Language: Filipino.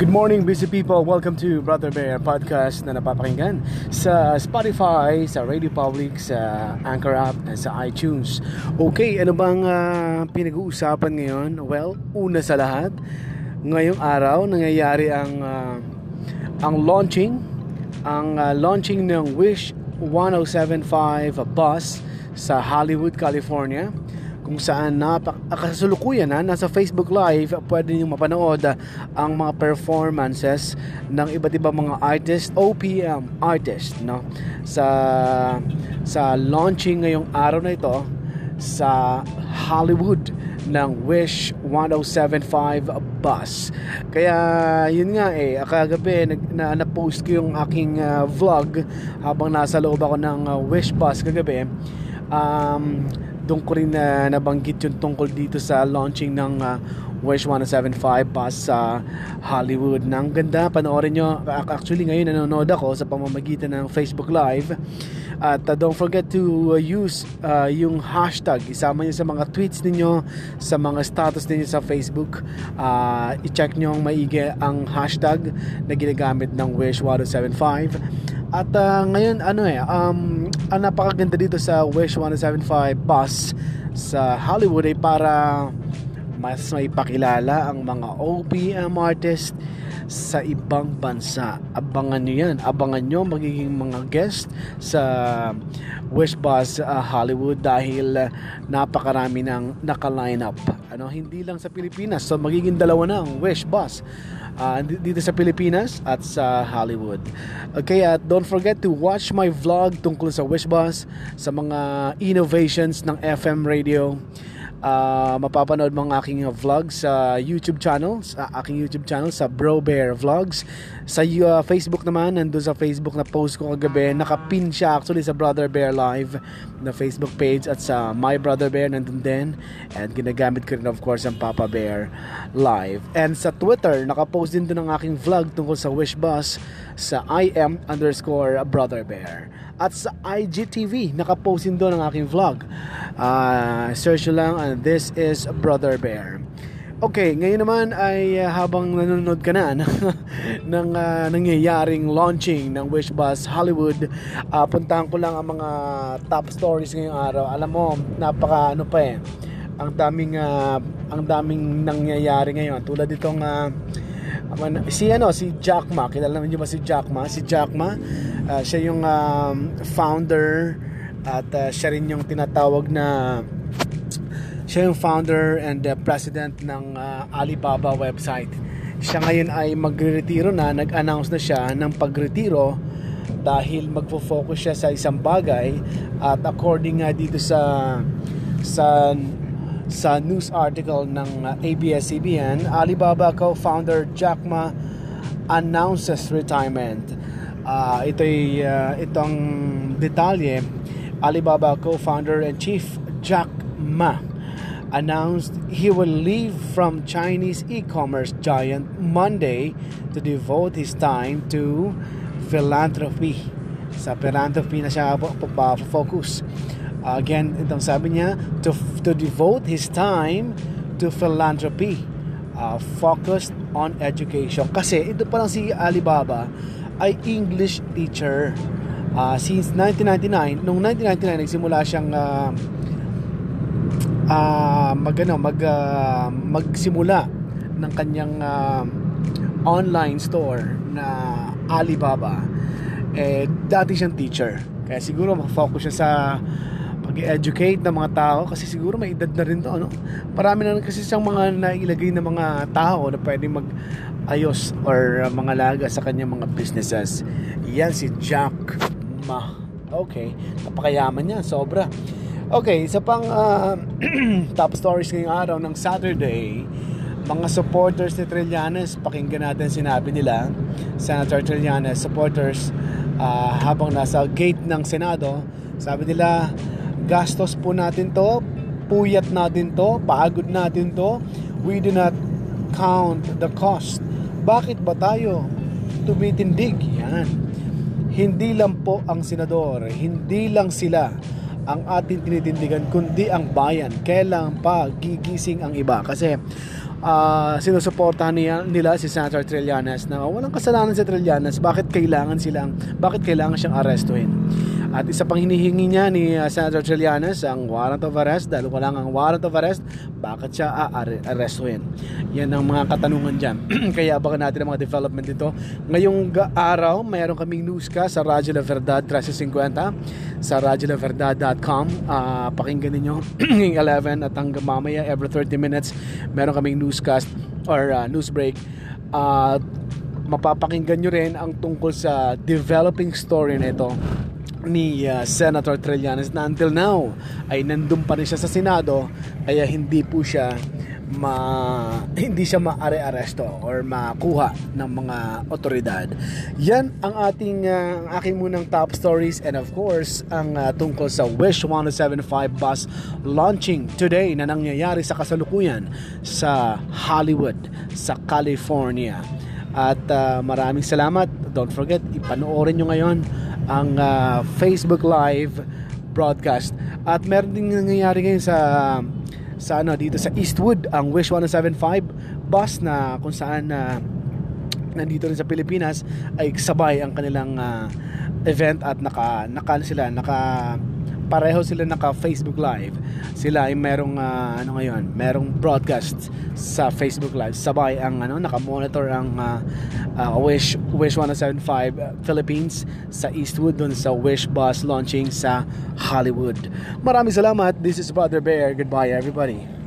Good morning busy people, welcome to Brother Bear Podcast na napapakinggan sa Spotify, sa Radio Public, sa Anchor App, at sa iTunes. Okay, ano bang uh, pinag-uusapan ngayon? Well, una sa lahat, ngayong araw nangyayari ang uh, ang launching ang uh, launching ng Wish 1075 bus sa Hollywood, California kung saan napakasalukuyan na nasa Facebook Live pwede niyo mapanood ang mga performances ng iba't ibang mga artist OPM artist no sa sa launching ngayong araw na ito sa Hollywood ng Wish 1075 bus. Kaya yun nga eh, kagabi nag, na, na-post ko yung aking uh, vlog habang nasa loob ako ng uh, Wish bus kagabi. Um, doon ko rin na nabanggit yung tungkol dito sa launching ng uh, Wish 175 bus sa Hollywood. Nang ganda, panoorin nyo. Actually, ngayon nanonood ako sa pamamagitan ng Facebook Live. At uh, don't forget to uh, use uh, yung hashtag. Isama nyo sa mga tweets ninyo, sa mga status ninyo sa Facebook. Uh, i-check nyo ang maigi ang hashtag na ginagamit ng Wish 175. At uh, ngayon ano eh um ang napakaganda dito sa Wish 175 bus sa Hollywood ay para mas may pakilala ang mga OPM artist sa ibang bansa. Abangan nyo yan. Abangan nyo magiging mga guest sa Wish Bus uh, Hollywood dahil uh, napakarami ng naka-line up. Ano, hindi lang sa Pilipinas. So magiging dalawa na ang Wish Bus uh, dito sa Pilipinas at sa Hollywood. Okay, at don't forget to watch my vlog tungkol sa Wish Bus, sa mga innovations ng FM radio uh, mapapanood ang aking vlog sa YouTube channel, sa aking YouTube channel sa Bro Bear Vlogs. Sa uh, Facebook naman, nandun sa Facebook na post ko kagabi, nakapin siya actually sa Brother Bear Live na Facebook page at sa My Brother Bear nandun din. And ginagamit ko rin of course ang Papa Bear Live. And sa Twitter, nakapost din doon ang aking vlog tungkol sa Wish Bus sa IM underscore Brother Bear. At sa IGTV, nakapost din doon ang aking vlog. Uh, search lang, and this is Brother Bear. Okay, ngayon naman ay uh, habang nanonood ka na ng uh, nangyayaring launching ng Wish Bus Hollywood, uh, puntahan ko lang ang mga top stories ngayong araw. Alam mo, napaka ano pa eh. Ang daming uh, ang daming nangyayari ngayon. Tulad itong uh, si ano si Jack Ma kilala niyo ba si Jack Ma si Jack Ma uh, siya yung um, founder at uh, siya rin yung tinatawag na siya yung founder and uh, president ng uh, Alibaba website siya ngayon ay magre-retiro na nag-announce na siya ng pagretiro dahil magfo-focus siya sa isang bagay at according nga dito sa sa sa news article ng uh, ABS-CBN, Alibaba co-founder Jack Ma announces retirement. Uh, ito'y uh, itong detalye. Alibaba co-founder and chief Jack Ma announced he will leave from Chinese e-commerce giant Monday to devote his time to philanthropy. Sa philanthropy na siya focus. Again, itong sabi niya, to, to devote his time to philanthropy, uh, focused on education. Kasi ito pa lang si Alibaba ay English teacher. Uh, since 1999, nung 1999 nagsimula siyang uh, uh, mag, ano, mag, uh, magsimula ng kanyang uh, online store na Alibaba. Eh, dati siyang teacher. Kaya siguro mag-focus siya sa pag-educate ng mga tao kasi siguro may edad na rin to ano marami na kasi siyang mga nailagay na mga tao na pwedeng mag-ayos or uh, mga laga sa kanyang mga businesses yan si Jack Ma okay napakayaman niya sobra okay sa pang uh, top stories ngayong araw ng Saturday mga supporters ni Trillanes pakinggan natin sinabi nila Senator Trillanes supporters uh, habang nasa gate ng Senado sabi nila gastos po natin to, puyat natin to, pagod natin to, we do not count the cost. Bakit ba tayo tumitindig? Yan. Hindi lang po ang senador, hindi lang sila ang ating tinitindigan, kundi ang bayan. Kailang pa gigising ang iba. Kasi uh, sinusuportahan niya, nila si Senator Trillanes na walang kasalanan si Trillanes bakit kailangan silang bakit kailangan siyang arestuhin at isa pang hinihingi niya ni uh, Senator Trillanes ang warrant of arrest. Dahil wala ang warrant of arrest bakit siya aarestuhin yan ang mga katanungan dyan. Kaya abangan natin ang mga development dito ngayong araw mayroon kaming newscast sa Radyo La Verdad 1350 sa radyolaverdad.com uh, pakinggan ninyo 11 at hanggang mamaya every 30 minutes meron kaming newscast or uh, news break. Uh, mapapakinggan nyo rin ang tungkol sa developing story nito ni uh, Senator Trillanes na until now ay nandun pa rin siya sa Senado kaya hindi po siya ma hindi siya maare-aresto or makuha ng mga otoridad. Yan ang ating uh, ang aking munang top stories and of course ang uh, tungkol sa Wish 1075 bus launching today na nangyayari sa kasalukuyan sa Hollywood, sa California. At uh, maraming salamat. Don't forget, ipanoorin nyo ngayon ang uh, Facebook Live broadcast. At meron din nangyayari ngayon sa sa ano dito sa Eastwood ang Wish 175 bus na kung saan na uh, nandito rin sa Pilipinas ay sabay ang kanilang uh, event at naka naka sila naka pareho sila naka Facebook Live. Sila ay merong uh, ano ngayon, merong broadcast sa Facebook Live. Sabay ang ano naka-monitor ang uh, uh, Wish Wish 175 Philippines sa Eastwood dun sa Wish bus launching sa Hollywood. Maraming salamat. This is Brother Bear. Goodbye everybody.